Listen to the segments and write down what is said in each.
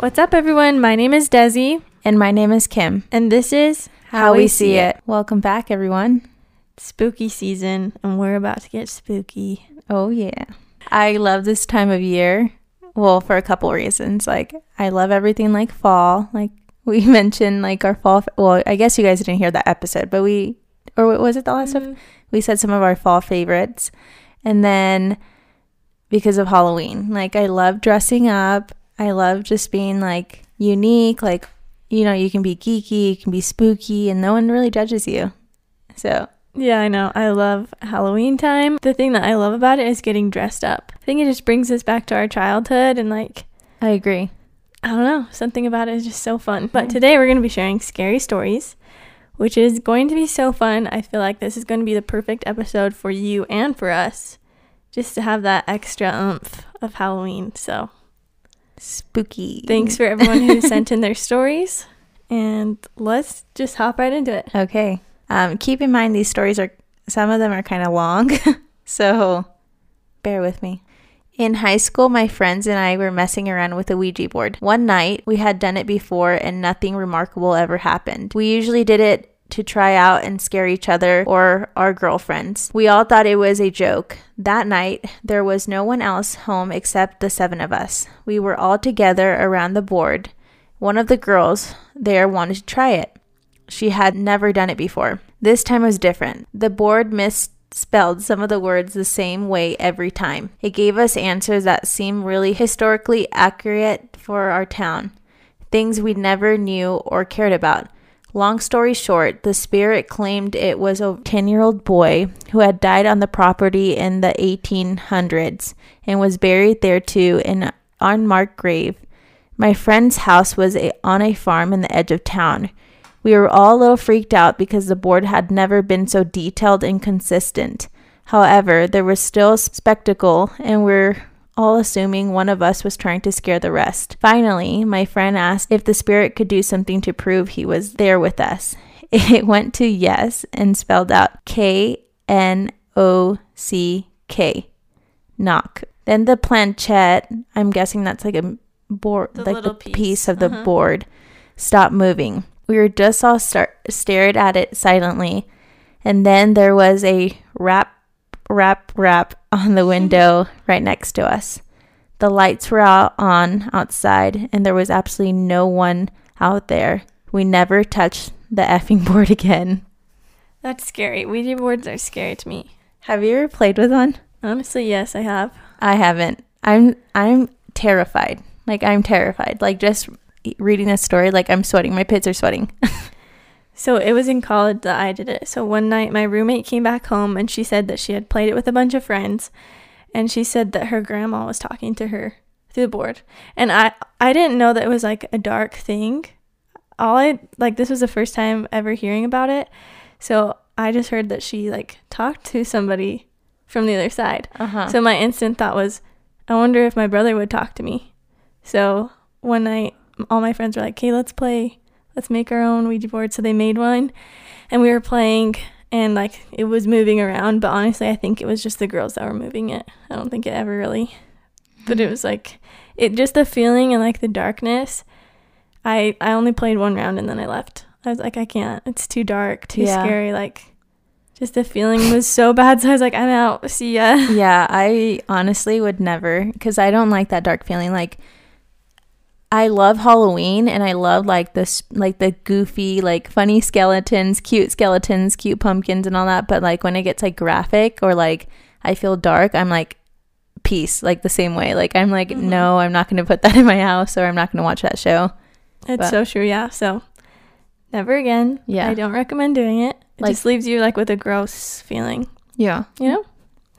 What's up, everyone? My name is Desi, And my name is Kim. and this is How, How we, we, See it. it. Welcome back, everyone. Spooky season, and we're about to get spooky. Oh, yeah. I love this time of year. Well, for a couple reasons. Like, I love everything like fall. Like, we mentioned like our fall. Well, I guess you guys didn't hear that episode, but we, or was it the last mm. one? We said some of our fall favorites. And then because of Halloween, like, I love dressing up. I love just being like unique. Like, you know, you can be geeky, you can be spooky, and no one really judges you. So, Yeah, I know. I love Halloween time. The thing that I love about it is getting dressed up. I think it just brings us back to our childhood and like I agree. I don't know, something about it is just so fun. But today we're going to be sharing scary stories, which is going to be so fun. I feel like this is going to be the perfect episode for you and for us just to have that extra oomph of Halloween. So, Spooky. thanks for everyone who sent in their stories and let's just hop right into it. Okay. Um, keep in mind these stories are some of them are kind of long, so bear with me. In high school, my friends and I were messing around with a Ouija board. One night, we had done it before and nothing remarkable ever happened. We usually did it to try out and scare each other or our girlfriends. We all thought it was a joke. That night, there was no one else home except the seven of us. We were all together around the board. One of the girls there wanted to try it. She had never done it before. This time was different. The board misspelled some of the words the same way every time. It gave us answers that seemed really historically accurate for our town, things we never knew or cared about. Long story short, the spirit claimed it was a 10 year old boy who had died on the property in the 1800s and was buried there too in an unmarked grave. My friend's house was a, on a farm in the edge of town. We were all a little freaked out because the board had never been so detailed and consistent. However, there was still spectacle, and we're all assuming one of us was trying to scare the rest. Finally, my friend asked if the spirit could do something to prove he was there with us. It went to yes and spelled out K N O C K. Knock. Then the planchette, I'm guessing that's like a board, The like the piece. piece, of the Uh-huh. board, stopped moving. We were just all start, stared at it silently, and then there was a rap, rap, rap on the window right next to us. The lights were out on outside, and there was absolutely no one out there. We never touched the effing board again. That's scary. Ouija boards are scary to me. Have you ever played with one? Honestly, yes, I have. I haven't. I'm I'm terrified. Like I'm terrified. Like just reading a story, like I'm sweating. My pits are sweating. So it was in college that I did it. So one night my roommate came back home and she said that she had played it with a bunch of friends and she said that her grandma was talking to her through the board. And I I didn't know that it was like a dark thing. All I like this was the first time ever hearing about it. So I just heard that she like talked to somebody from the other side. Uh-huh. So my instant thought was, I wonder if my brother would talk to me. So one night, all my friends were like, "Okay, let's play. Let's make our own Ouija board." So they made one, and we were playing, and like it was moving around. But honestly, I think it was just the girls that were moving it. I don't think it ever really. But it was like, it just the feeling and like the darkness. I I only played one round and then I left. I was like, I can't. It's too dark, too Yeah. scary. Like, just the feeling was so bad. So I was like, I'm out. See ya. yeah, I honestly would never because I don't like that dark feeling. Like I love Halloween and I love like this like the goofy, like funny skeletons, cute skeletons, cute pumpkins and all that. But like when it gets like graphic or like I feel dark, I'm like peace, like the same way. Like I'm like, Mhm. no, I'm not gonna put that in my house or I'm not gonna watch that show. It's But- so true, yeah. So never again. Yeah. I don't recommend doing it. It Like- just leaves you like with a gross feeling, Yeah. you know?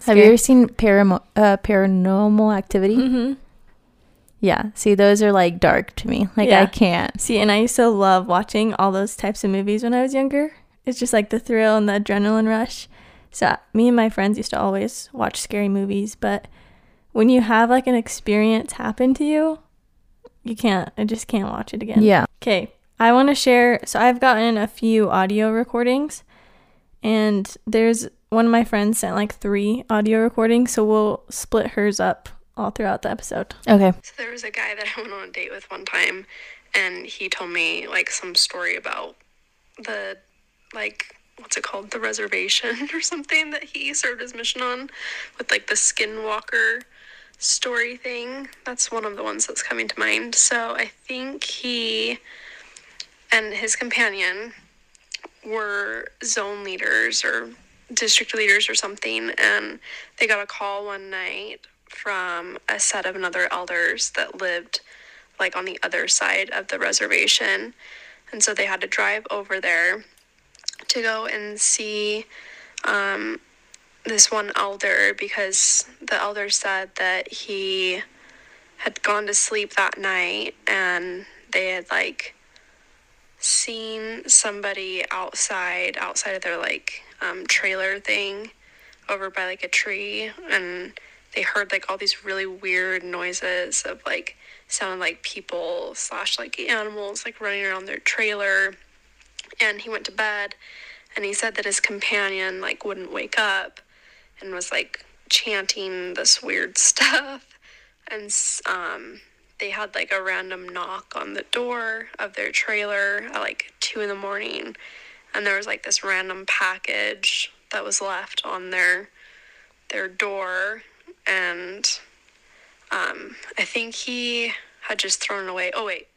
Have you ever seen paramo- uh, paranormal activity? Mm-hmm. Yeah. See, those are like dark to me. Like Yeah. I can't. See, and I used to love watching all those types of movies when I was younger. It's just like the thrill and the adrenaline rush. So me and my friends used to always watch scary movies, but when you have like an experience happen to you, you can't. I just can't watch it again. Yeah. Okay, I want to share. So I've gotten a few audio recordings, and there's one of my friends sent like three audio recordings. So we'll split hers up all throughout the episode. Okay. So there was a guy that I went on a date with one time, and he told me like some story about the like what's it called the reservation or something that he served his mission on with like the skinwalker story thing that's one of the ones that's coming to mind so i think he and his companion were zone leaders or district leaders or something and they got a call one night from a set of another elders that lived like on the other side of the reservation. And so they had to drive over there to go and see um, this one elder because the elder said that he had gone to sleep that night and they had like seen somebody outside outside of their like um, trailer thing over by like a tree. And they heard like all these really weird noises of like sound like people slash like animals like running around their trailer. And he went to bed and he said that his companion like wouldn't wake up and was like chanting this weird stuff. And um they had like a random knock on the door of their trailer at like two in the morning. And there was like this random package that was left on their their door and um, I think he had just thrown away. Oh wait,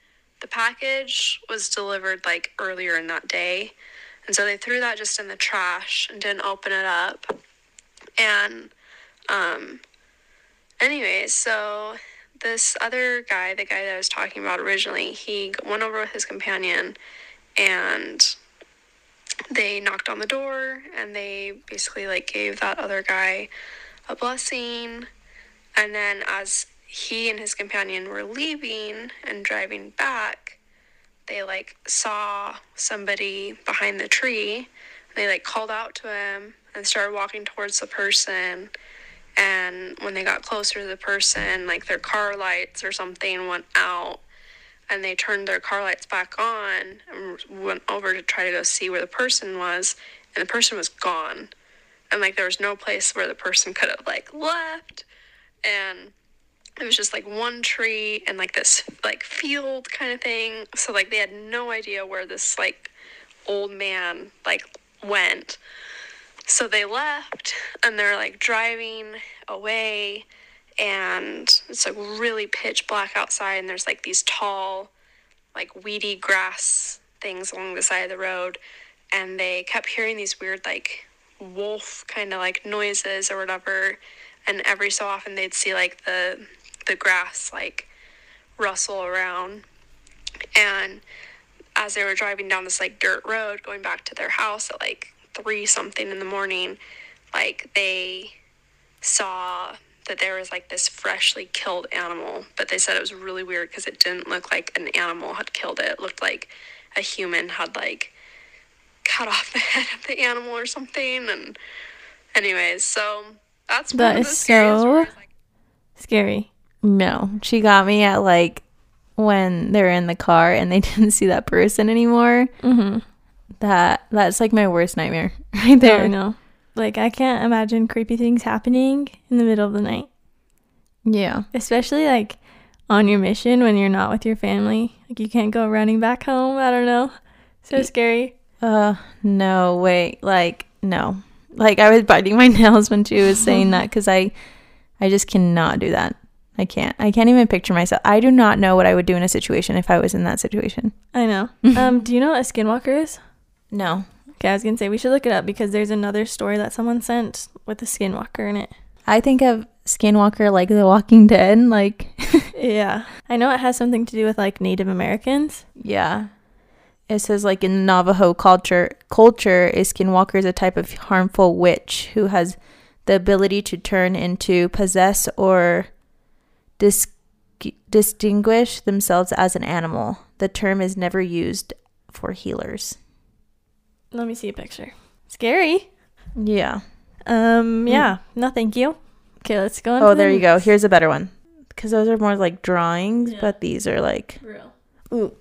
the package was delivered like earlier in that day, and so they threw that just in the trash and didn't open it up. And um, so this other guy, the guy that I was talking about originally, he went over with his companion, and they knocked on the door, and they basically like gave that other guy a blessing. And then, as he and his companion were leaving and driving back, they like saw somebody behind the tree. They like called out to him and started walking towards the person. And when they got closer to the person, like their car lights or something went out and they turned their car lights back on and went over to try to go see where the person was. And the person was gone and like there was no place where the person could have like left. And it was just like one tree and like this like field kind of thing. So like they had no idea where this like old man like went. So they left and they're like driving away. And it's like really pitch black outside and there's like these tall like weedy grass things along the side of the road. And they kept hearing these weird like wolf kind of like noises or whatever and every so often they'd see like the the grass like rustle around. And as they were driving down this like dirt road going back to their house at like three something in the morning like they saw that there was like this freshly killed animal but they said it was really weird because it didn't look like an animal had killed it. It looked like a human had like cut off the head of the animal or something and anyways so that's That one of is the so- like, Scary. No, she got me at like when they're in the car and they didn't see that person anymore. Mm-hmm. That that's like my worst nightmare right There, I know. Like I can't imagine creepy things happening in the middle of the night, Yeah. especially like on your mission when you're not with your family. Like you can't go running back home. I don't know. So scary. Uh, no, wait, like no, like I was biting my nails when she was saying that because I, I just cannot do that. I can't. I can't even picture myself. I do not know what I would do in a situation if I was in that situation. I know. um, do you know what a skinwalker is? No, Okay, I was gonna say we should look it up because there's another story that someone sent with a skinwalker in it. I think of Skinwalker like The Walking Dead. Like, Yeah, I know it has something to do with like Native Americans. yeah, it says like in Navajo culture, culture, a Skinwalker is a type of harmful witch who has the ability to turn into, possess, or dis- distinguish themselves as an animal. The term is never used for healers. Let me see a picture. Scary. Yeah. Um, yeah. No, thank you. Okay, let's go. on Oh, to the there you go. Here's a better one. Because those are more like drawings, Yeah. but these are like. Real. Ooh.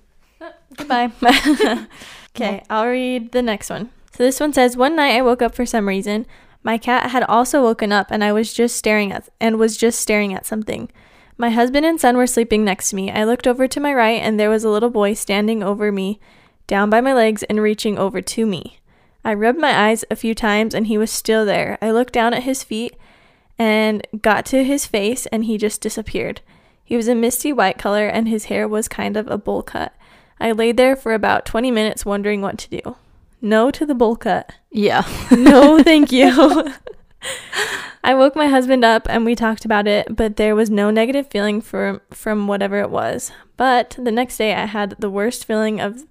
Goodbye. okay, I'll read the next one. So this one says One night I woke up for some reason. My cat had also woken up and I was just staring at and was just staring at something. My husband and son were sleeping next to me. I looked over to my right and there was a little boy standing over me, down by my legs and reaching over to me. I rubbed my eyes a few times and he was still there. I looked down at his feet and got to his face and he just disappeared. He was a misty white color and his hair was kind of a bowl cut. I laid there for about 20 minutes wondering what to do. No to the bowl cut. Yeah. No, thank you. I woke my husband up and we talked about it, but there was no negative feeling for, from whatever it was. But the next day I had the worst feeling of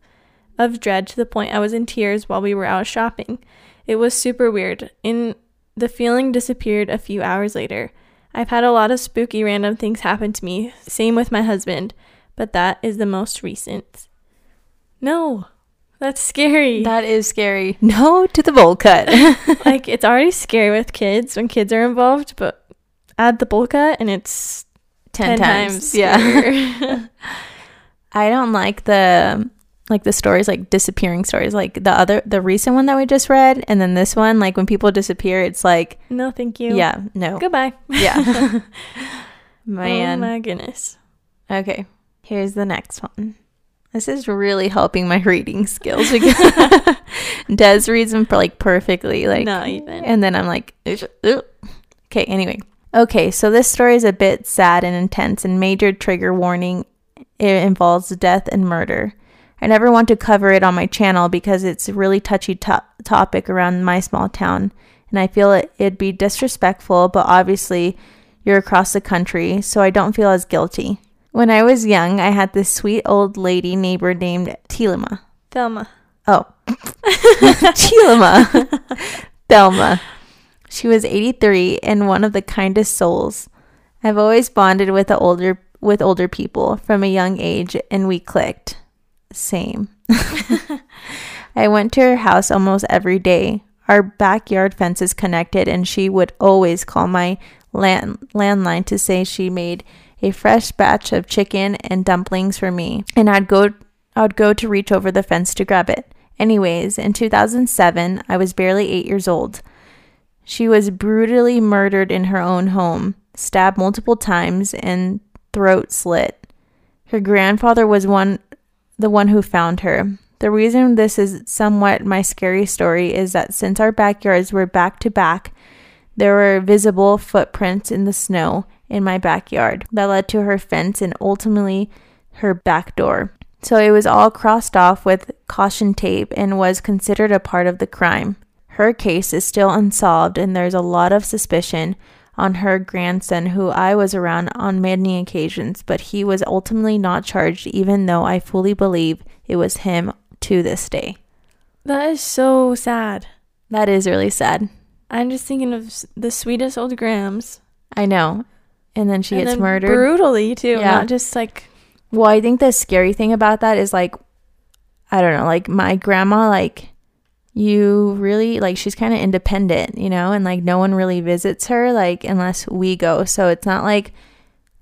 of dread to the point I was in tears while we were out shopping. It was super weird. In the feeling disappeared a few hours later. I've had a lot of spooky random things happen to me, same with my husband, but that is the most recent. No. That's scary. That is scary. No to the bowl cut. like it's already scary with kids when kids are involved, but add the bowl cut and it's 10, 10 times. times yeah. I don't like the like the stories like disappearing stories like the other the recent one that we just read and then this one like when people disappear it's like no, thank you. yeah no Goodbye. yeah Oh my goodness. okay here's the next one this is really helping my reading skills because Des reads them for like perfectly like Not even. and then I'm like, okay, anyway. Okay, so this story is a bit sad and intense, and major trigger warning it involves death and murder. I never want to cover it on my channel because it's a really touchy to- topic around my small town, and I feel it, it'd be disrespectful, but obviously you're across the country, so I don't feel as guilty. When I was young, I had this sweet old lady neighbor named Tilima. Thelma. Oh, Chilima. Thelma. She was 83 and one of the kindest souls. I've always bonded with the older with older people from a young age and we clicked. Same. I went to her house almost every day. Our backyard fence is connected and she would always call my land landline to say she made a fresh batch of chicken and dumplings for me. And I'd go I would go to reach over the fence to grab it. Anyways, in 2007, I was barely 8 years old. She was brutally murdered in her own home, stabbed multiple times and throat slit. Her grandfather was one the one who found her. The reason this is somewhat my scary story is that since our backyards were back to back, there were visible footprints in the snow in my backyard that led to her fence and ultimately her back door. So it was all crossed off with caution tape and was considered a part of the crime. Her case is still unsolved, and there's a lot of suspicion on her grandson, who I was around on many occasions, but he was ultimately not charged, even though I fully believe it was him to this day. That is so sad. That is really sad. I'm just thinking of the sweetest old Grams. I know. And then she And gets then murdered. Brutally, too. Yeah. Not just like, Well, I think the scary thing about that is like, I don't know, like my grandma, like, you really, like, she's kind of independent, you know, and like no one really visits her, like, unless we go. So it's not like,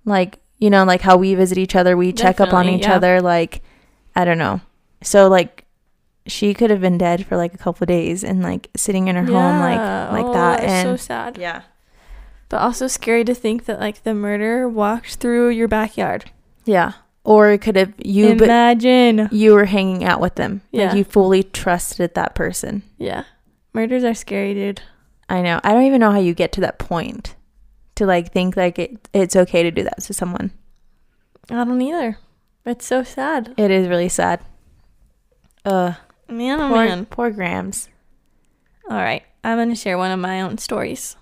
like, you know, like how we visit each other, we check up on each yeah. other, like, I don't know. So, like, she could have been dead for like a couple days and like sitting in her home, like, like Oh, that. that's And so sad. yeah. But also scary to think that like the murderer walked through your backyard. Yeah. Or it could have, you, Imagine. you were hanging out with them. Yeah. Like you fully trusted that person. yeah. Murders are scary, dude. I know. I don't even know how you get to that point to like think like it, it's okay to do that to someone. I don't either. It's so sad. It is really sad. Uh, Man, oh poor, man. poor Grams. All right. I'm going to share one of my own stories.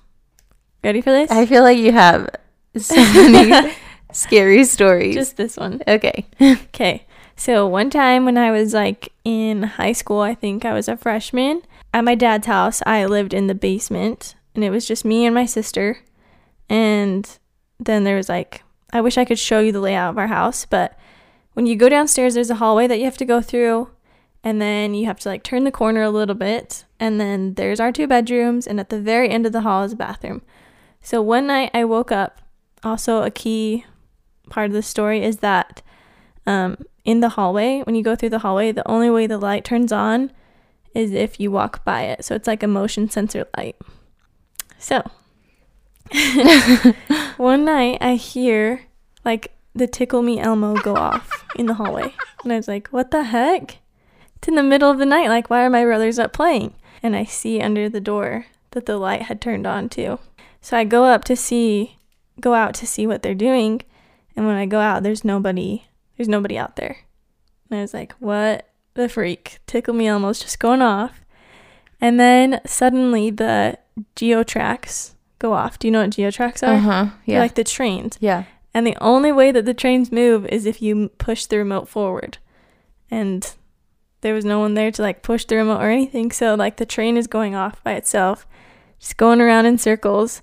Ready for this? I feel like you have so many scary stories. Just this one. okay. Okay. So one time when I was like in high school, I think I was a freshman, at my dad's house, I lived in the basement and it was just me and my sister. And then there was like I wish I could show you the layout of our house, but when you go downstairs there's a hallway that you have to go through and then you have to like turn the corner a little bit and then there's our two bedrooms and at the very end of the hall is a bathroom. So one night I woke up. Also a key part of the story is that um, in the hallway, when you go through the hallway, the only way the light turns on is if you walk by it. So it's like a motion sensor light. So, one night I hear like the Tickle Me Elmo go off in the hallway. And I was like, what the heck? It's in the middle of the night. Like, why are my brothers up playing? And I see under the door that the light had turned on too. So I go up to see, go out to see what they're doing. And when I go out, there's nobody, there's nobody out there. And I was like, what the freak? Tickle Me Elmo's just going off. And then suddenly the GeoTrax go off. Do you know what GeoTrax are? Uh huh. They're Yeah. like the trains. yeah. And the only way that the trains move is if you push the remote forward. And there was no one there to like push the remote or anything. So like the train is going off by itself, just going around in circles.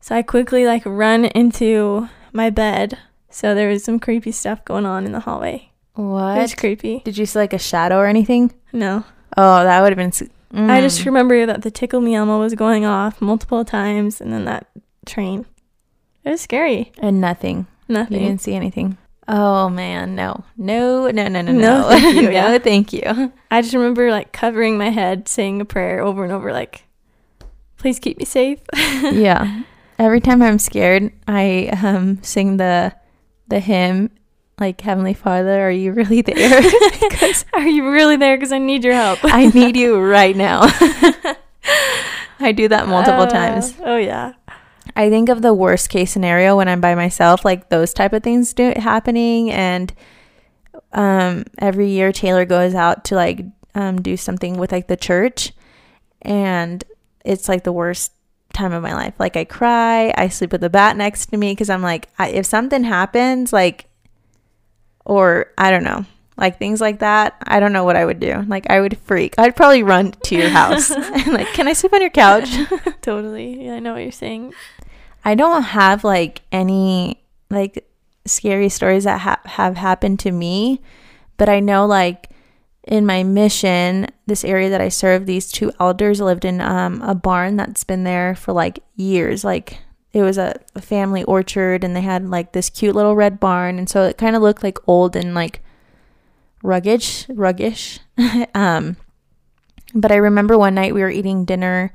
So I quickly like run into my bed. So there was some creepy stuff going on in the hallway. It was creepy. Did you see like a shadow or anything? No. Oh, that would have been. s- I just Mm. remember that the Tickle Me Elmo was going off multiple times and then that train. It was scary. and nothing. Nothing. You didn't see anything. Oh man, no, no, no, no, no, No, no. thank you, no, yeah. thank you. I just remember like covering my head, saying a prayer over and over, like, please keep me safe. yeah. Every time I'm scared, I um sing the the hymn like Heavenly Father, are you really there? 'Cause Are you really there? Because I need your help. I need you right now. I do that multiple Uh, times. Oh, yeah. I think of the worst case scenario when I'm by myself, like those type of things do happening. And um, every year Taylor goes out to like um, do something with like the church, and it's like the worst time of my life. Like I cry, I sleep with a bat next to me because I'm like, I, if something happens, like, or I don't know. Like things like that, I don't know what I would do. Like I would freak. I'd probably run to your house and like, can I sleep on your couch? Totally. Yeah, I know what you're saying. I don't have like any like scary stories that ha- have happened to me, but I know like in my mission, this area that I serve, these two elders lived in um, a barn that's been there for like years. Like it was a, a family orchard, and they had like this cute little red barn, and so it kind of looked like old and like ruggish, ruggish. um, but I remember one night we were eating dinner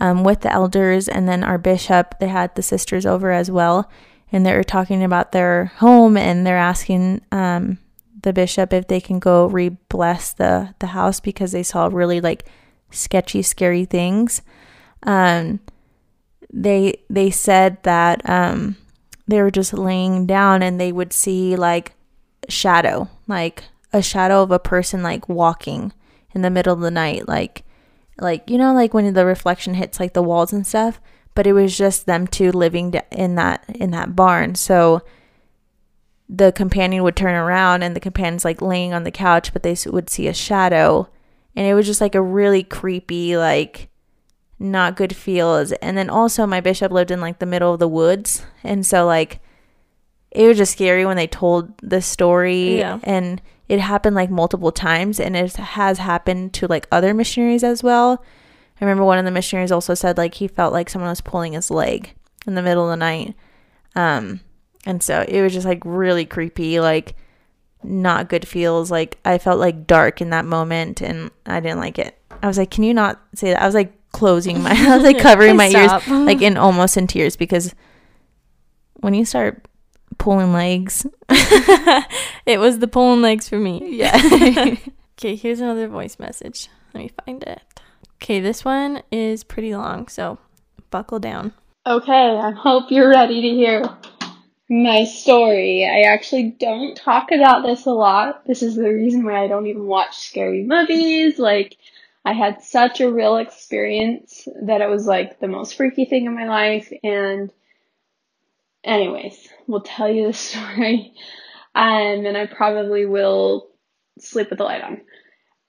um, with the elders and then our bishop. They had the sisters over as well, and they were talking about their home and they're asking um, the bishop if they can go re-bless the the house because they saw really like sketchy, scary things. Um, they they said that um, they were just laying down and they would see like shadow, like a shadow of a person like walking in the middle of the night, like like you know like when the reflection hits like the walls and stuff but it was just them two living in that in that barn so the companion would turn around and the companion's like laying on the couch but they would see a shadow. And it was just like a really creepy like not good feels and then also my bishop lived in like the middle of the woods. And so like it was just scary when they told the story. Yeah. and it happened like multiple times and it has happened to like other missionaries as well. I remember one of the missionaries also said like he felt like someone was pulling his leg in the middle of the night. Um and so it was just like really creepy like not good feels like i felt like dark in that moment and i didn't like it i was like can you not say that i was like closing my i was like covering my ears like in almost in tears because when you start pulling legs it was the pulling legs for me. yeah Okay, here's another voice message. Let me find it. Okay, this one is pretty long, so buckle down. Okay, I hope you're ready to hear my story. I actually don't talk about this a lot. This is the reason why I don't even watch scary movies. Like, I had such a real experience that it was like the most freaky thing in my life. And, anyways, we'll tell you the story. Um, and I probably will sleep with the light on.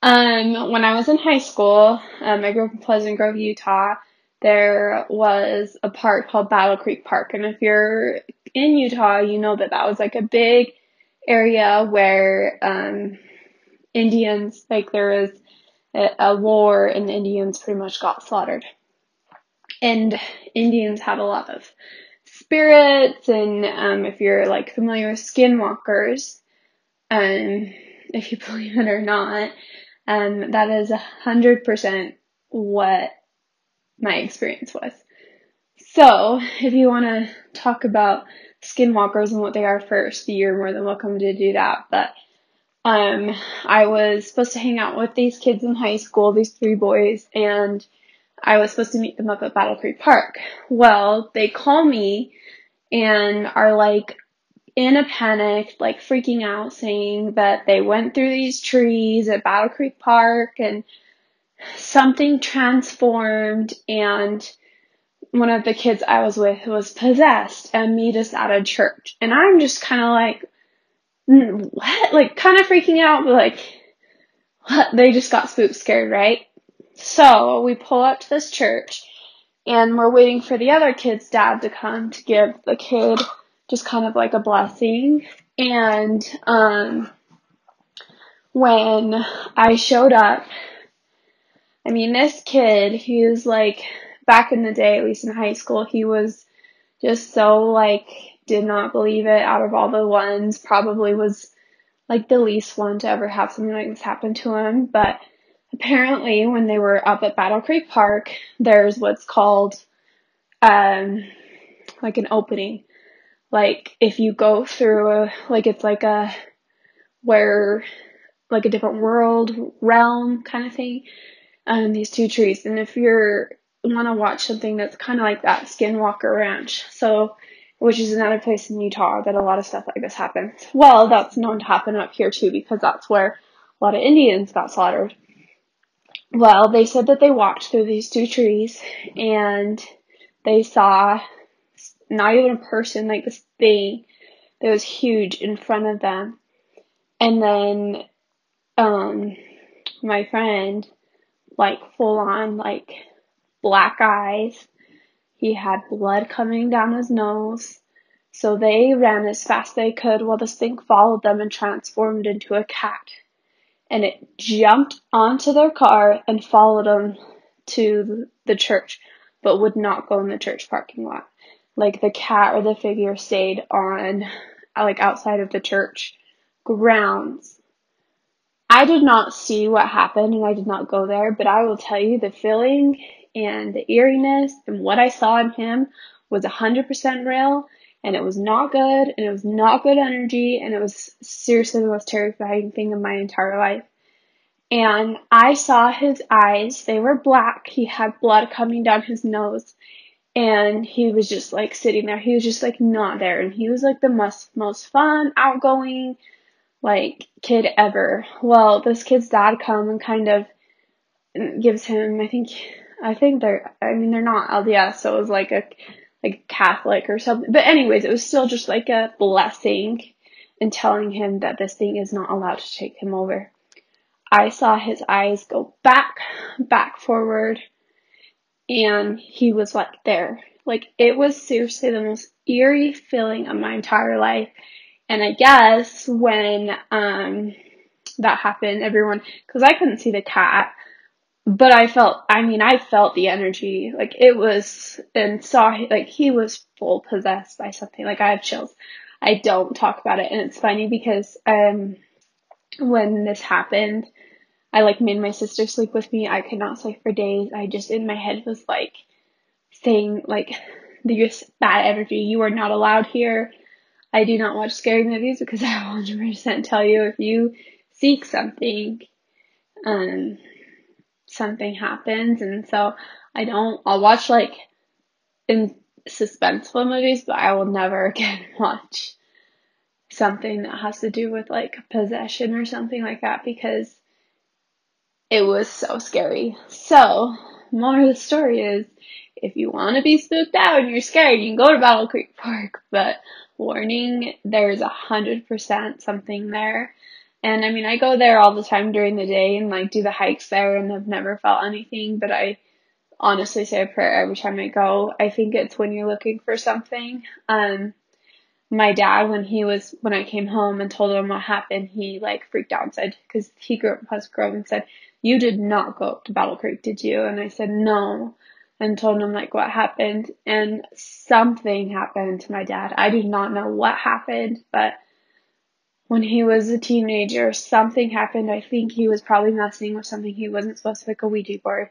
Um, when I was in high school, um, I grew up in Pleasant Grove, Utah there was a park called Battle Creek Park. And if you're in Utah, you know that that was like a big area where um, Indians, like there was a, a war and the Indians pretty much got slaughtered. And Indians have a lot of spirits, and um, if you're like familiar with skinwalkers, um, if you believe it or not, um, that is a hundred percent what my experience was. So, if you want to talk about skinwalkers and what they are first, you're more than welcome to do that. But um, I was supposed to hang out with these kids in high school, these three boys, and I was supposed to meet them up at Battle Creek Park. Well, they call me and are like in a panic, like freaking out, saying that they went through these trees at Battle Creek Park and something transformed and one of the kids I was with was possessed and meet us at a church. And I'm just kind of like, mm, what? Like, kind of freaking out, but like, what? They just got spooked scared, right? So we pull up to this church and we're waiting for the other kid's dad to come to give the kid just kind of like a blessing. And, um, when I showed up, I mean, this kid, he was like, back in the day, at least in high school, he was just so like, did not believe it out of all the ones, probably was like the least one to ever have something like this happen to him. But apparently, when they were up at Battle Creek Park, there's what's called, um, like an opening. Like, if you go through, a, like, it's like a, where, like a different world, realm kind of thing, um, these two trees. And if you're want to watch something that's kind of like that, Skinwalker Ranch. So, which is another place in Utah that a lot of stuff like this happens. Well, that's known to happen up here too because that's where a lot of Indians got slaughtered. Well, they said that they walked through these two trees and they saw not even a person, like this thing that was huge in front of them. And then, um, my friend, like full on, like black eyes. He had blood coming down his nose. So they ran as fast as they could while this thing followed them and transformed into a cat. And it jumped onto their car and followed them to the church, but would not go in the church parking lot. Like the cat or the figure stayed on, like outside of the church grounds. I did not see what happened and I did not go there, but I will tell you the feeling and the eeriness and what I saw in him was 100% real and it was not good and it was not good energy and it was seriously the most terrifying thing in my entire life. And I saw his eyes, they were black, he had blood coming down his nose and he was just like sitting there. He was just like not there and he was like the most most fun, outgoing like kid ever. Well, this kid's dad come and kind of mm, gives him I think I think they're, I mean, they're not LDS, so it was like a, like Catholic or something. But anyways, it was still just like a blessing and telling him that this thing is not allowed to take him over. I saw his eyes go back, back forward, and he was like there. Like it was seriously the most eerie feeling of my entire life. And I guess when um that happened, everyone, because I couldn't see the cat, but I felt, I mean, I felt the energy. Like it was, and saw, like he was full possessed by something. Like I have chills. I don't talk about it. And it's funny because, um, when this happened, I like made my sister sleep with me. I could not sleep for days. I just, in my head was like saying, like, this bad energy. You are not allowed here. I do not watch scary movies because I 100% tell you if you seek something, um, something happens. And so I don't I'll watch like in suspenseful movies but I will never again watch something that has to do with like possession or something like that because it was so scary. So, more of the story is if you want to be spooked out and you're scared, you can go to Battle Creek Park, but warning, there's a hundred percent something there and I mean, I go there all the time during the day and like do the hikes there and I've never felt anything, but I honestly say a prayer every time I go. I think it's when you're looking for something. Um, my dad, when he was, when I came home and told him what happened, he like freaked out and said, cause he grew up in Pleasant Grove and said, you did not go up to Battle Creek, did you? And I said, no. And told him like what happened and something happened to my dad. I do not know what happened, but when he was a teenager, something happened. I think he was probably messing with something he wasn't supposed to, like a Ouija board.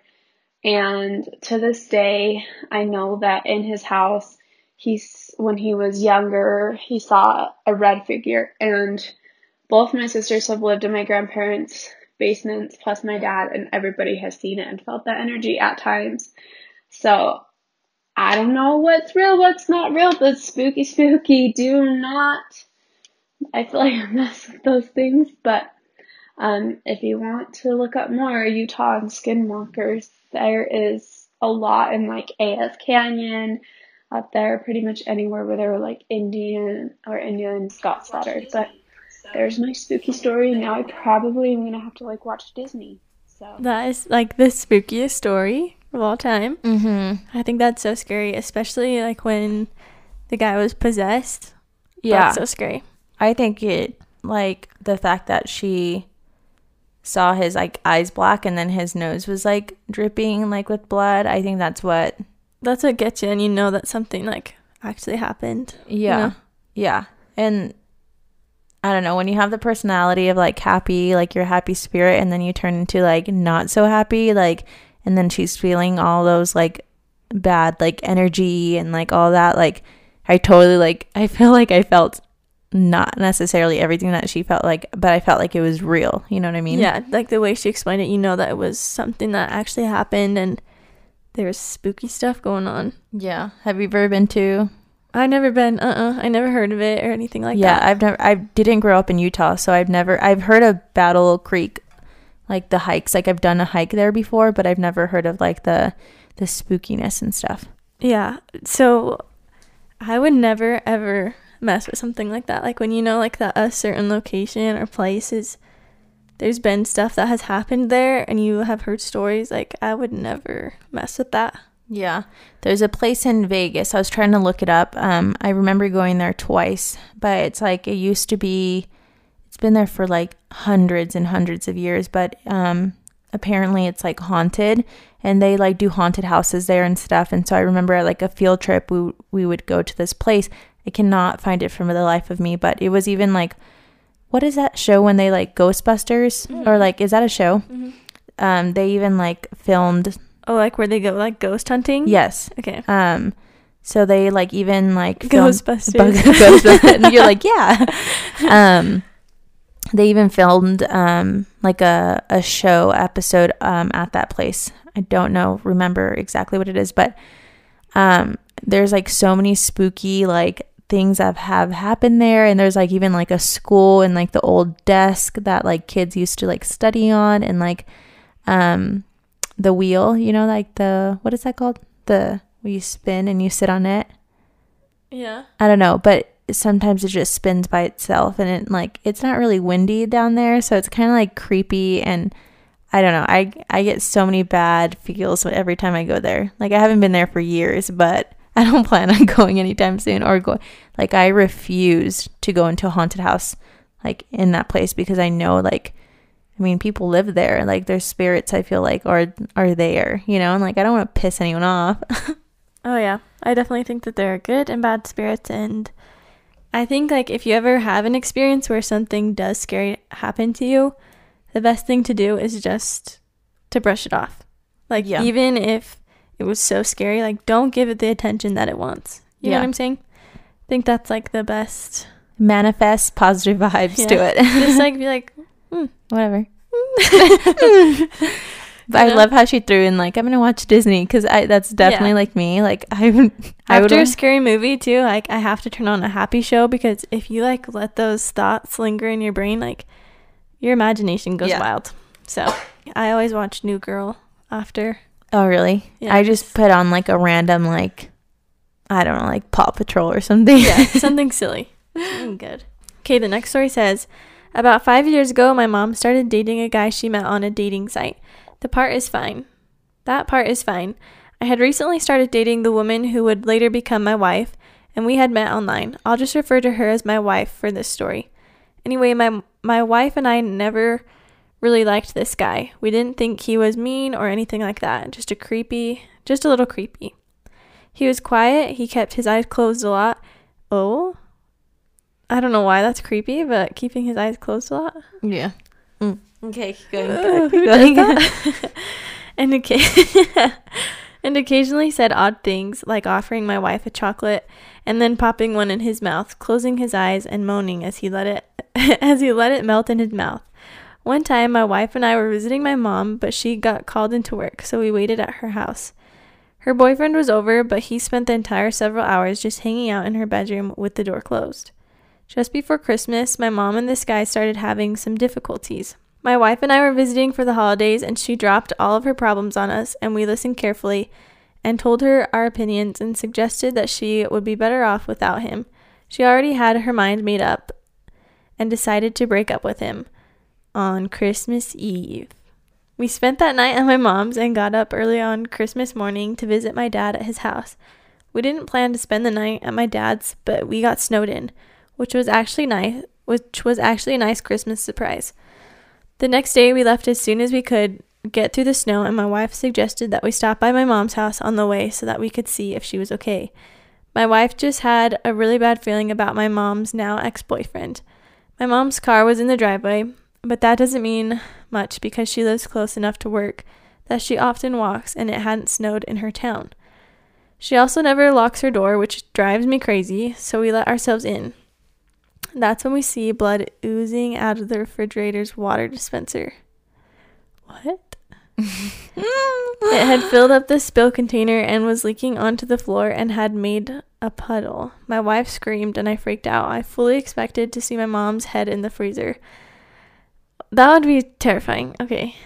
And to this day, I know that in his house, he's when he was younger, he saw a red figure and both my sisters have lived in my grandparents' basements plus my dad and everybody has seen it and felt that energy at times. So I don't know what's real, what's not real, but spooky, spooky. Do not. I feel like I mess with those things, but um, if you want to look up more Utah and skinwalkers, there is a lot in like AF Canyon, up there, pretty much anywhere where there were like Indian or Indian got slaughtered. But there's my spooky story. And now I probably am gonna have to like watch Disney. So That is like the spookiest story of all time. Mm-hmm. I think that's so scary, especially like when the guy was possessed. Yeah. That's so scary. I think it like the fact that she saw his like eyes black and then his nose was like dripping like with blood. I think that's what That's what gets you, and you know that something like actually happened. yeah. know? Yeah. And I don't know, when you have the personality of like happy, like your happy spirit and then you turn into like not so happy, like and then she's feeling all those like bad like energy and like all that like I totally like I feel like I felt not necessarily everything that she felt like, but I felt like it was real. You know what I mean? Yeah, like the way she explained it, you know that it was something that actually happened, and there was spooky stuff going on. Yeah. Have you ever been to? I've never been. Uh. uh I never heard of it or anything like yeah, that. Yeah, I've never. I didn't grow up in Utah, so I've never. I've heard of Battle Creek, like the hikes. Like I've done a hike there before, but I've never heard of like the the spookiness and stuff. Yeah. So I would never ever mess with something like that. Like when you know like that a certain location or place is there's been stuff that has happened there and you have heard stories, like I would never mess with that. Yeah. There's a place in Vegas. I was trying to look it up. Um, I remember going there twice, but it's like it used to be. It's been there for like hundreds and hundreds of years, but um, apparently it's like haunted, and they like do haunted houses there and stuff. And so I remember like a field trip, we we would go to this place. I cannot find it from the life of me, but it was even like, what is that show when they like Ghostbusters or like is that a show? Um, they even like filmed. Oh, like where they go like ghost hunting? Yes, Okay. um, so they like even like filmed- Ghostbusters. Bug- Ghostbusters. and you're like, yeah. Um, they even filmed um like a a show episode um at that place. I don't know, remember exactly what it is, but um, there's like so many spooky like things that have happened there, and there's like even like a school and like the old desk that like kids used to like study on, and like um the wheel, you know, like the what is that called? The where you spin and you sit on it. Yeah. I don't know, but sometimes it just spins by itself and it like it's not really windy down there, so it's kind of like creepy and I don't know. I I get so many bad feels every time I go there. Like I haven't been there for years, but I don't plan on going anytime soon or go like I refuse to go into a haunted house like in that place because I know like I mean people live there. Like their spirits I feel like are are there, you know? And like I don't want to piss anyone off. Oh yeah, I definitely think that there are good and bad spirits, and I think like if you ever have an experience where something does scary happen to you, the best thing to do is just to brush it off. Like Yeah. even if it was so scary, like don't give it the attention that it wants. You know what I'm saying? I think that's like the best. Manifest positive vibes to Yeah. it. Just like be like, hmm, whatever. Hmm. but I love how she threw in like I'm gonna watch Disney because I that's definitely Yeah. like me. Like I I would after a scary movie too, like I have to turn on a happy show because if you like let those thoughts linger in your brain, like your imagination goes Yeah. wild. So I always watch New Girl after. Oh really? Yeah. I just put on like a random like I don't know like Paw Patrol or something. Yeah, something silly. Something good. Okay, the next story says About five years ago, my mom started dating a guy she met on a dating site. The part is fine. That part is fine. I had recently started dating the woman who would later become my wife, and we had met online. I'll just refer to her as my wife for this story. Anyway, my my wife and I never really liked this guy. We didn't think he was mean or anything like that. Just a creepy, just a little creepy. He was quiet. He kept his eyes closed a lot. Oh, I don't know why that's creepy, but keeping his eyes closed a lot. Yeah. Mm. Okay, keep going. Keep going. and, occa- and occasionally said odd things like offering my wife a chocolate and then popping one in his mouth, closing his eyes and moaning as he let it as he let it melt in his mouth. One time my wife and I were visiting my mom, but she got called into work, so we waited at her house. Her boyfriend was over, but he spent the entire several hours just hanging out in her bedroom with the door closed. Just before Christmas, my mom and this guy started having some difficulties. My wife and I were visiting for the holidays, and she dropped all of her problems on us, and we listened carefully and told her our opinions and suggested that she would be better off without him. She already had her mind made up and decided to break up with him on Christmas Eve. We spent that night at my mom's and got up early on Christmas morning to visit my dad at his house. We didn't plan to spend the night at my dad's, but we got snowed in, which was actually nice, which was actually a nice Christmas surprise. The next day we left as soon as we could get through the snow and my wife suggested that we stop by my mom's house on the way so that we could see if she was okay. My wife just had a really bad feeling about my mom's now ex-boyfriend. My mom's car was in the driveway, but that doesn't mean much because she lives close enough to work that she often walks and it hadn't snowed in her town. She also never locks her door, which drives me crazy, so we let ourselves in. That's when we see blood oozing out of the refrigerator's water dispenser. What? it had filled up the spill container and was leaking onto the floor and had made a puddle. My wife screamed and I freaked out. I fully expected to see my mom's head in the freezer. That would be terrifying. Okay.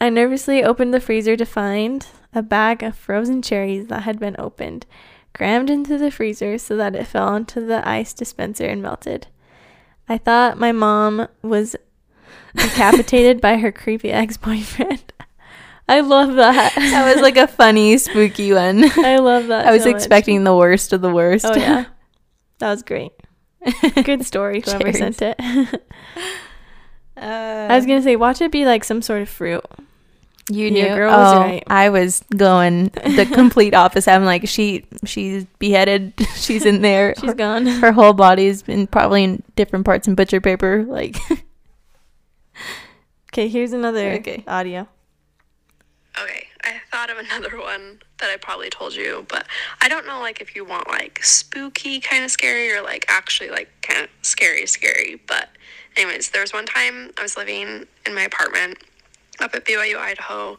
I nervously opened the freezer to find a bag of frozen cherries that had been opened, crammed into the freezer so that it fell onto the ice dispenser and melted. I thought my mom was decapitated by her creepy ex boyfriend. I love that. That was like a funny, spooky one. I love that. I was so much. expecting the worst of the worst. Oh yeah, that was great. Good story. Whoever sent it. Uh, I was gonna say, watch it be like some sort of fruit. you your knew. girl was oh, right. I was going the complete opposite. I'm like, she, she's beheaded. She's in there. She's gone. her whole body's been probably in different parts in butcher paper. Like, Okay, here's another Okay. audio. Okay, I thought of another one that I probably told you, but I don't know like if you want like spooky kind of scary or like actually like kind of scary scary. But anyways, there was one time I was living in my apartment up at BYU Idaho,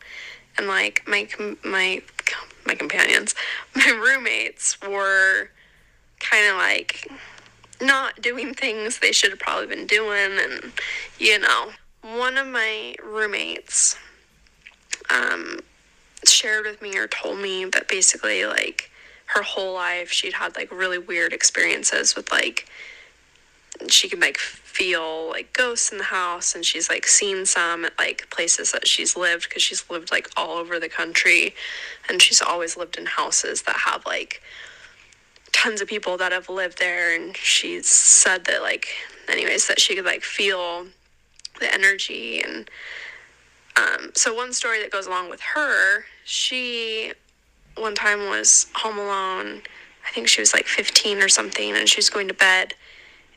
and like my my my companions, my roommates were kind of like not doing things they should have probably been doing, and you know, one of my roommates um, shared with me or told me that basically like her whole life she'd had like really weird experiences with like she could like feel like ghosts in the house and she's like seen some at like places that she's lived because she's lived like all over the country and she's always lived in houses that have like tons of people that have lived there and she's said that like anyways that she could like feel the energy and um, so one story that goes along with her, she one time was home alone. I think she was like 15 or something, and she was going to bed.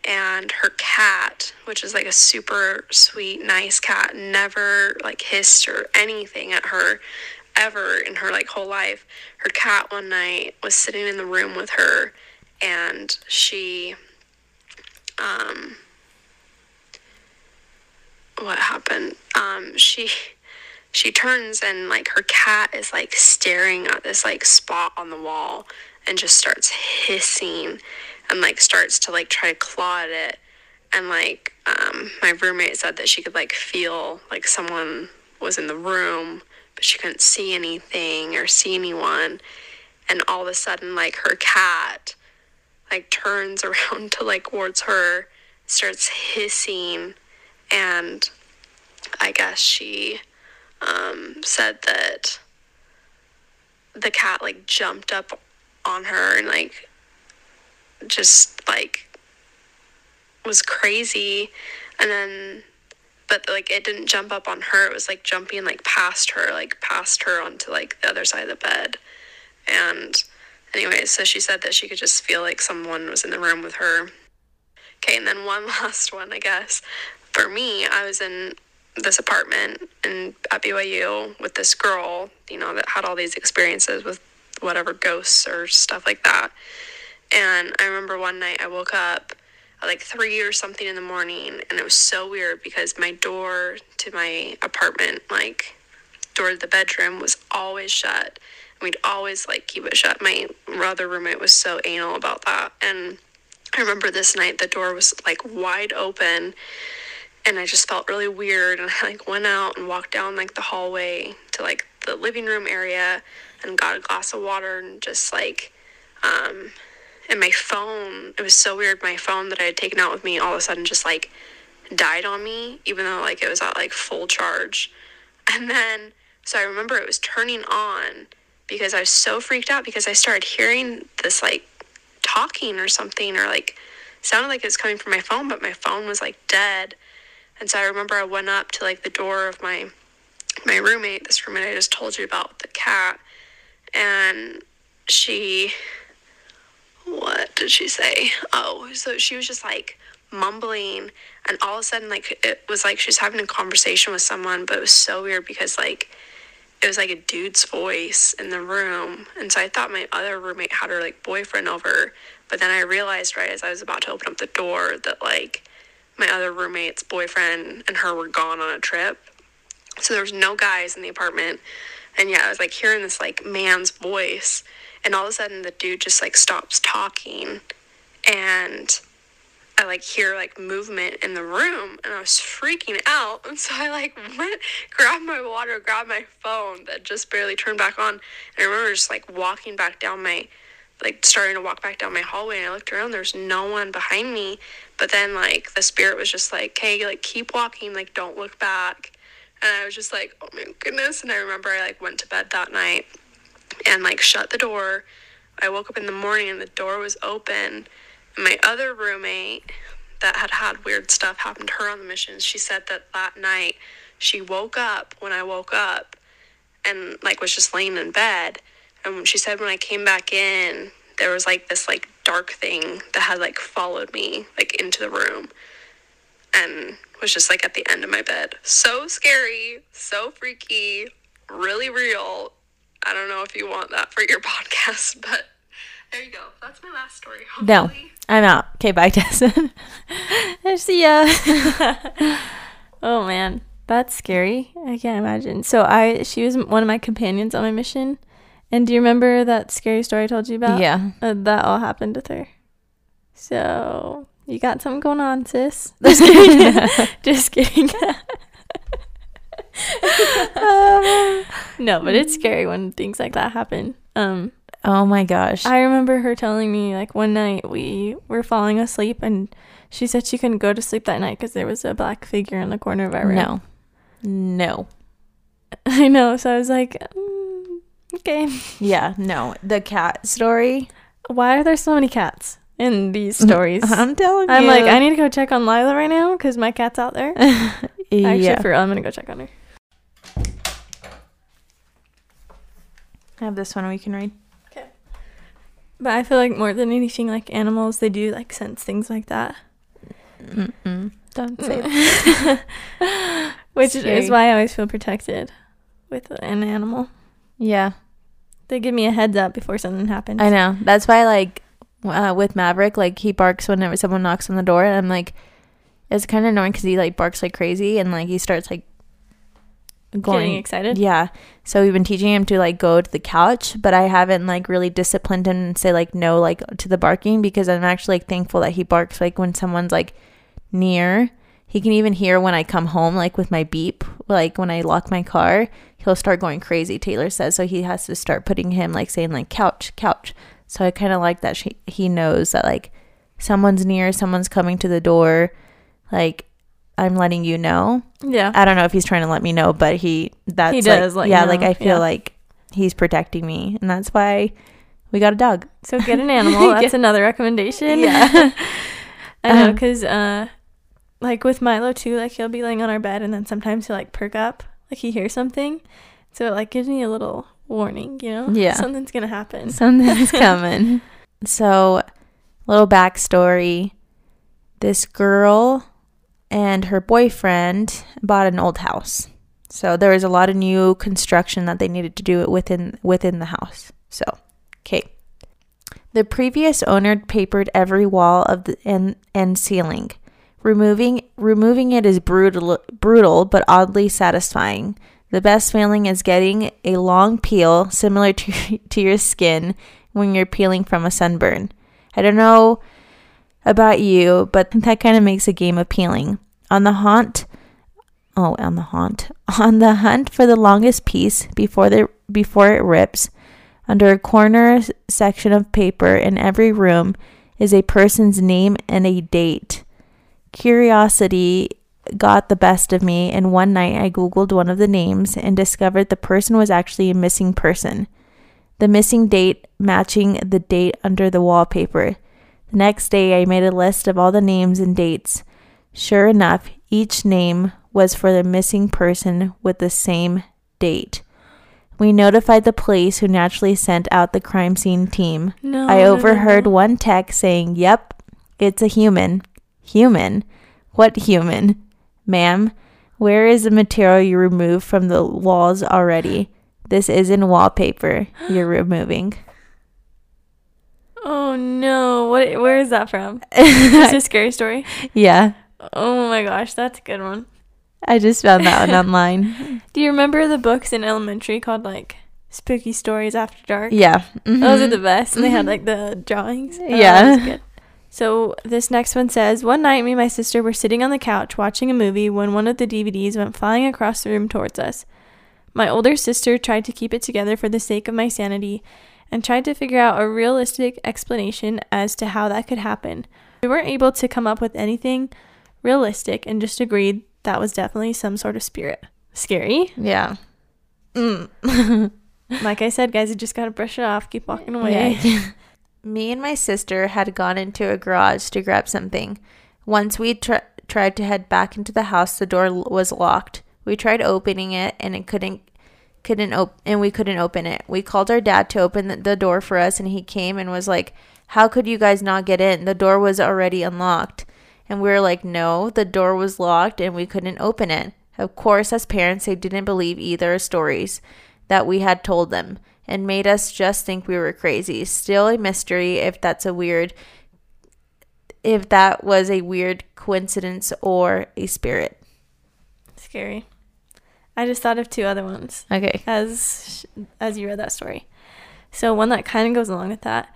And her cat, which is like a super sweet, nice cat, never like hissed or anything at her ever in her like whole life. Her cat one night was sitting in the room with her, and she, um, what happened? Um she she turns and like her cat is like staring at this like spot on the wall and just starts hissing and like starts to like try to claw at it. And like um my roommate said that she could like feel like someone was in the room but she couldn't see anything or see anyone. And all of a sudden like her cat like turns around to like towards her starts hissing. And I guess she um, said that the cat like jumped up on her and like just like was crazy. And then but like it didn't jump up on her. It was like jumping like past her like past her onto like the other side of the bed. And anyway so she said that she could just feel like someone was in the room with her. Okay and then one last one i guess. For me, I was in this apartment in at BYU with this girl, you know, that had all these experiences with whatever ghosts or stuff like that. And I remember one night I woke up at like three or something in the morning, and it was so weird because my door to my apartment, like door to the bedroom, was always shut. And we'd always like keep it shut. My other roommate was so anal about that. And I remember this night the door was like wide open and I just felt really weird and I like went out and walked down like the hallway to like the living room area and got a glass of water and just like um and my phone it was so weird my phone that I had taken out with me all of a sudden just like died on me even though like it was at like full charge. And then so I remember it was turning on because I was so freaked out because I started hearing this like talking or something or like sounded like it was coming from my phone but my phone was like dead. And so I remember I went up to like the door of my my roommate, this roommate I just told you about, the cat, and she what did she say? Oh, so she was just like mumbling and all of a sudden like it was like she was having a conversation with someone, but it was so weird because like it was like a dude's voice in the room. And so I thought my other roommate had her like boyfriend over, but then I realized right as I was about to open up the door that like my other roommate's boyfriend and her were gone on a trip. So there was no guys in the apartment. And yeah, I was like hearing this like man's voice. And all of a sudden the dude just like stops talking. And I like hear like movement in the room and I was freaking out. And so I like went, grabbed my water, grabbed my phone that just barely turned back on. And I remember just like walking back down my like starting to walk back down my hallway and I looked around, there's no one behind me. But then like the spirit was just like, Hey, like keep walking, like don't look back. And I was just like, Oh my goodness. And I remember I like went to bed that night and like shut the door. I woke up in the morning and the door was open. And my other roommate that had had weird stuff happen to her on the missions, she said that that night she woke up when I woke up and like was just laying in bed and she said when I came back in, there was like this like dark thing that had like followed me like into the room and was just like at the end of my bed. So scary, so freaky, really real. I don't know if you want that for your podcast, but there you go. That's my last story. No, I'm out. Okay, bye, Tessa. See ya. oh man, that's scary. I can't imagine. So I, she was one of my companions on my mission. And do you remember that scary story I told you about? yeah. Uh, that all happened with her. So you got something going on, sis. Just kidding. Just kidding. no, but it's scary when things like that happen. Um, Oh my gosh. I remember her telling me like one night we were falling asleep and she said she couldn't go to sleep that night because there was a black figure in the corner of our room. no. No. I know. So I was like, mm, okay. Yeah, no. The cat story. Why are there so many cats in these stories? I'm telling you. I'm like, I need to go check on Lila right now because my cat's out there. Actually, yeah. for real, I'm gonna go check on her. I have this one we can read. Okay. But I feel like more than anything, like animals, they do like sense things like that. Mm-mm. Don't say that. Which Scary. is why I always feel protected with an animal. Yeah, They give me a heads up before something happens. I know. That's why, like, uh, with Maverick, like, he barks whenever someone knocks on the door. And I'm like, it's kind of annoying because he, like, barks like crazy and, like, he starts, like, going. Getting excited. Yeah. So we've been teaching him to, like, go to the couch, but I haven't, like, really disciplined him and say, like, no, like, to the barking because I'm actually, like, thankful that he barks, like, when someone's, like, near. He can even hear when I come home, like, with my beep, like, when I lock my car he'll start going crazy taylor says so he has to start putting him like saying like couch couch so i kind of like that she, he knows that like someone's near someone's coming to the door like i'm letting you know Yeah. i don't know if he's trying to let me know but he that's He like- does you yeah like i feel yeah. like he's protecting me and that's why we got a dog So get an animal. That's another recommendation. Yeah. I know, Um, because uh, like with Milo too, like he'll be laying on our bed, and then sometimes he'll like perk up, like he hears something, so it like gives me a little warning, you know? Yeah. Something's gonna happen. Something's coming. So, little backstory. This girl and her boyfriend bought an old house. So there was a lot of new construction that they needed to do it within within the house. So, okay. The previous owner papered every wall of the and, and ceiling. Removing removing it is brutal brutal but oddly satisfying. The best feeling is getting a long peel similar to to your skin when you're peeling from a sunburn. I don't know about you, but that kind of makes a game appealing. On the hunt, oh, on the hunt, on the hunt for the longest piece before the before it rips. Under a corner section of paper in every room is a person's name and a date. Curiosity got the best of me, and one night I googled one of the names and discovered the person was actually a missing person. The missing date matching the date under the wallpaper. The next day, I made a list of all the names and dates. Sure enough, each name was for the missing person with the same date. We notified the police, who naturally sent out the crime scene team. No. I no, no, overheard no. one text saying, Yep, it's a human. Human? What human? Ma'am, where is the material you removed from the walls already? This isn't wallpaper you're removing. Oh no! What? Where is that from? Is this a scary story? yeah, Oh my gosh, that's a good one. I just found that one online. Do you remember the books in elementary called like Spooky Stories After Dark? Yeah. mm Those are the best, and they had like the drawings. Oh, Yeah. that was good. So this next one says, one night me and my sister were sitting on the couch watching a movie when one of the DVDs went flying across the room towards us. My older sister tried to keep it together for the sake of my sanity and tried to figure out a realistic explanation as to how that could happen. We weren't able to come up with anything realistic and just agreed that was definitely some sort of spirit. Scary. Yeah. Mm. Like I said, guys, you just gotta brush it off, keep walking away. Yeah. Me and my sister had gone into a garage to grab something. Once we tr- tried to head back into the house, the door l- was locked. We tried opening it and it couldn't couldn't op- and we couldn't open it. We called our dad to open the, the door for us and he came and was like, "How could you guys not get in? The door was already unlocked." And we were like, "No, the door was locked and we couldn't open it." Of course, as parents, they didn't believe either stories that we had told them and made us just think we were crazy. Still a mystery if that's a weird if that was a weird coincidence or a spirit. Scary. I just thought of two other ones. Okay. as as you read that story. So one that kind of goes along with that.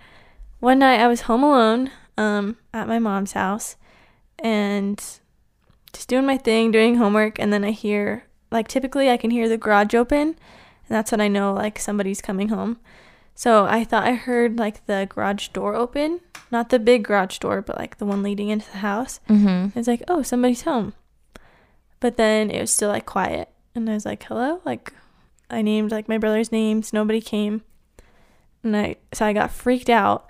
One night I was home alone um, at my mom's house and just doing my thing, doing homework, and then I hear like typically I can hear the garage open, and that's when I know like somebody's coming home. So I thought I heard like the garage door open, not the big garage door, but like the one leading into the house. Mhm. It's like, oh, somebody's home. But then it was still like quiet. And I was like, hello? Like, I named like my brother's names. Nobody came. And I, so I got freaked out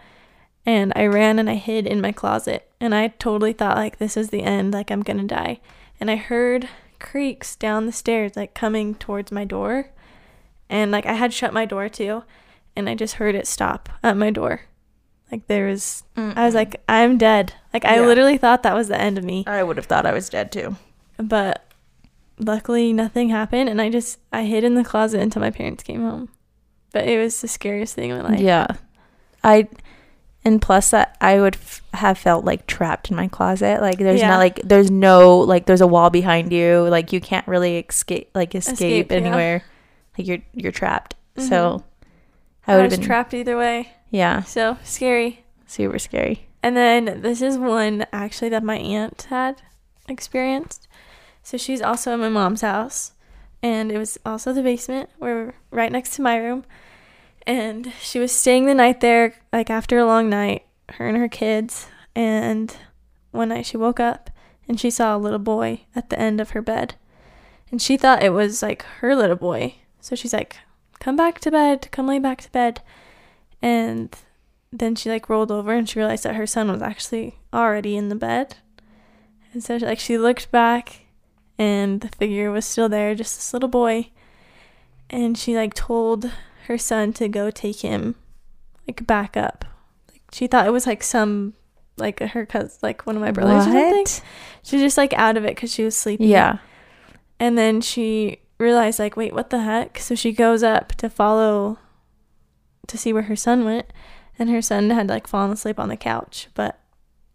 and I ran and I hid in my closet. And I totally thought like this is the end, like I'm gonna die. And I heard creaks down the stairs, like coming towards my door. And like I had shut my door too. And I just heard it stop at my door. Like there was, I was like, I'm dead. Like I Yeah. literally thought that was the end of me I would have thought I was dead too. but luckily nothing happened and i just i hid in the closet until my parents came home but it was the scariest thing in my life Yeah. I and plus that I would f- have felt like trapped in my closet. Like there's Yeah. not like there's no like there's a wall behind you. Like you can't really escape like escape, Escape, yeah. anywhere. Like you're you're trapped. Mhm. So I would have been trapped either way yeah, so scary super scary. and then this is one actually that my aunt had experienced so she's also in my mom's house. And it was also the basement where right next to my room. And she was staying the night there like after a long night her and her kids. And one night she woke up and she saw a little boy at the end of her bed. And she thought it was like her little boy. So she's like come back to bed. Come lay back to bed. And then she like rolled over and she realized that her son was actually already in the bed. And so like she looked back and the figure was still there just this little boy and she like told her son to go take him like back up like she thought it was like some like her cousin, like one of my brothers or something. She was just like out of it because she was sleeping. Yeah. And then she realized, like, wait, what the heck? So she goes up to follow to see where her son went. And her son had like fallen asleep on the couch, but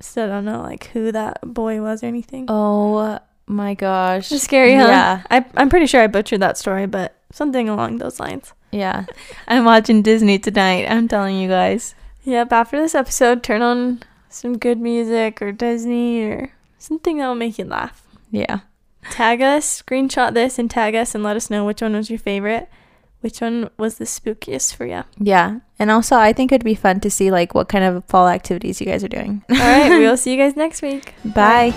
still don't know like who that boy was or anything. Oh my gosh. It's scary, huh? Yeah. I, I'm pretty sure I butchered that story, but something along those lines. Yeah. I'm watching Disney tonight. I'm telling you guys. Yep, after this episode, turn on some good music or Disney or something that will make you laugh. Yeah. Tag us, screenshot this, and tag us and let us know which one was your favorite. Which one was the spookiest for you? Yeah. And also, I think it'd be fun to see like what kind of fall activities you guys are doing. All right, we'll see you guys next week. Bye.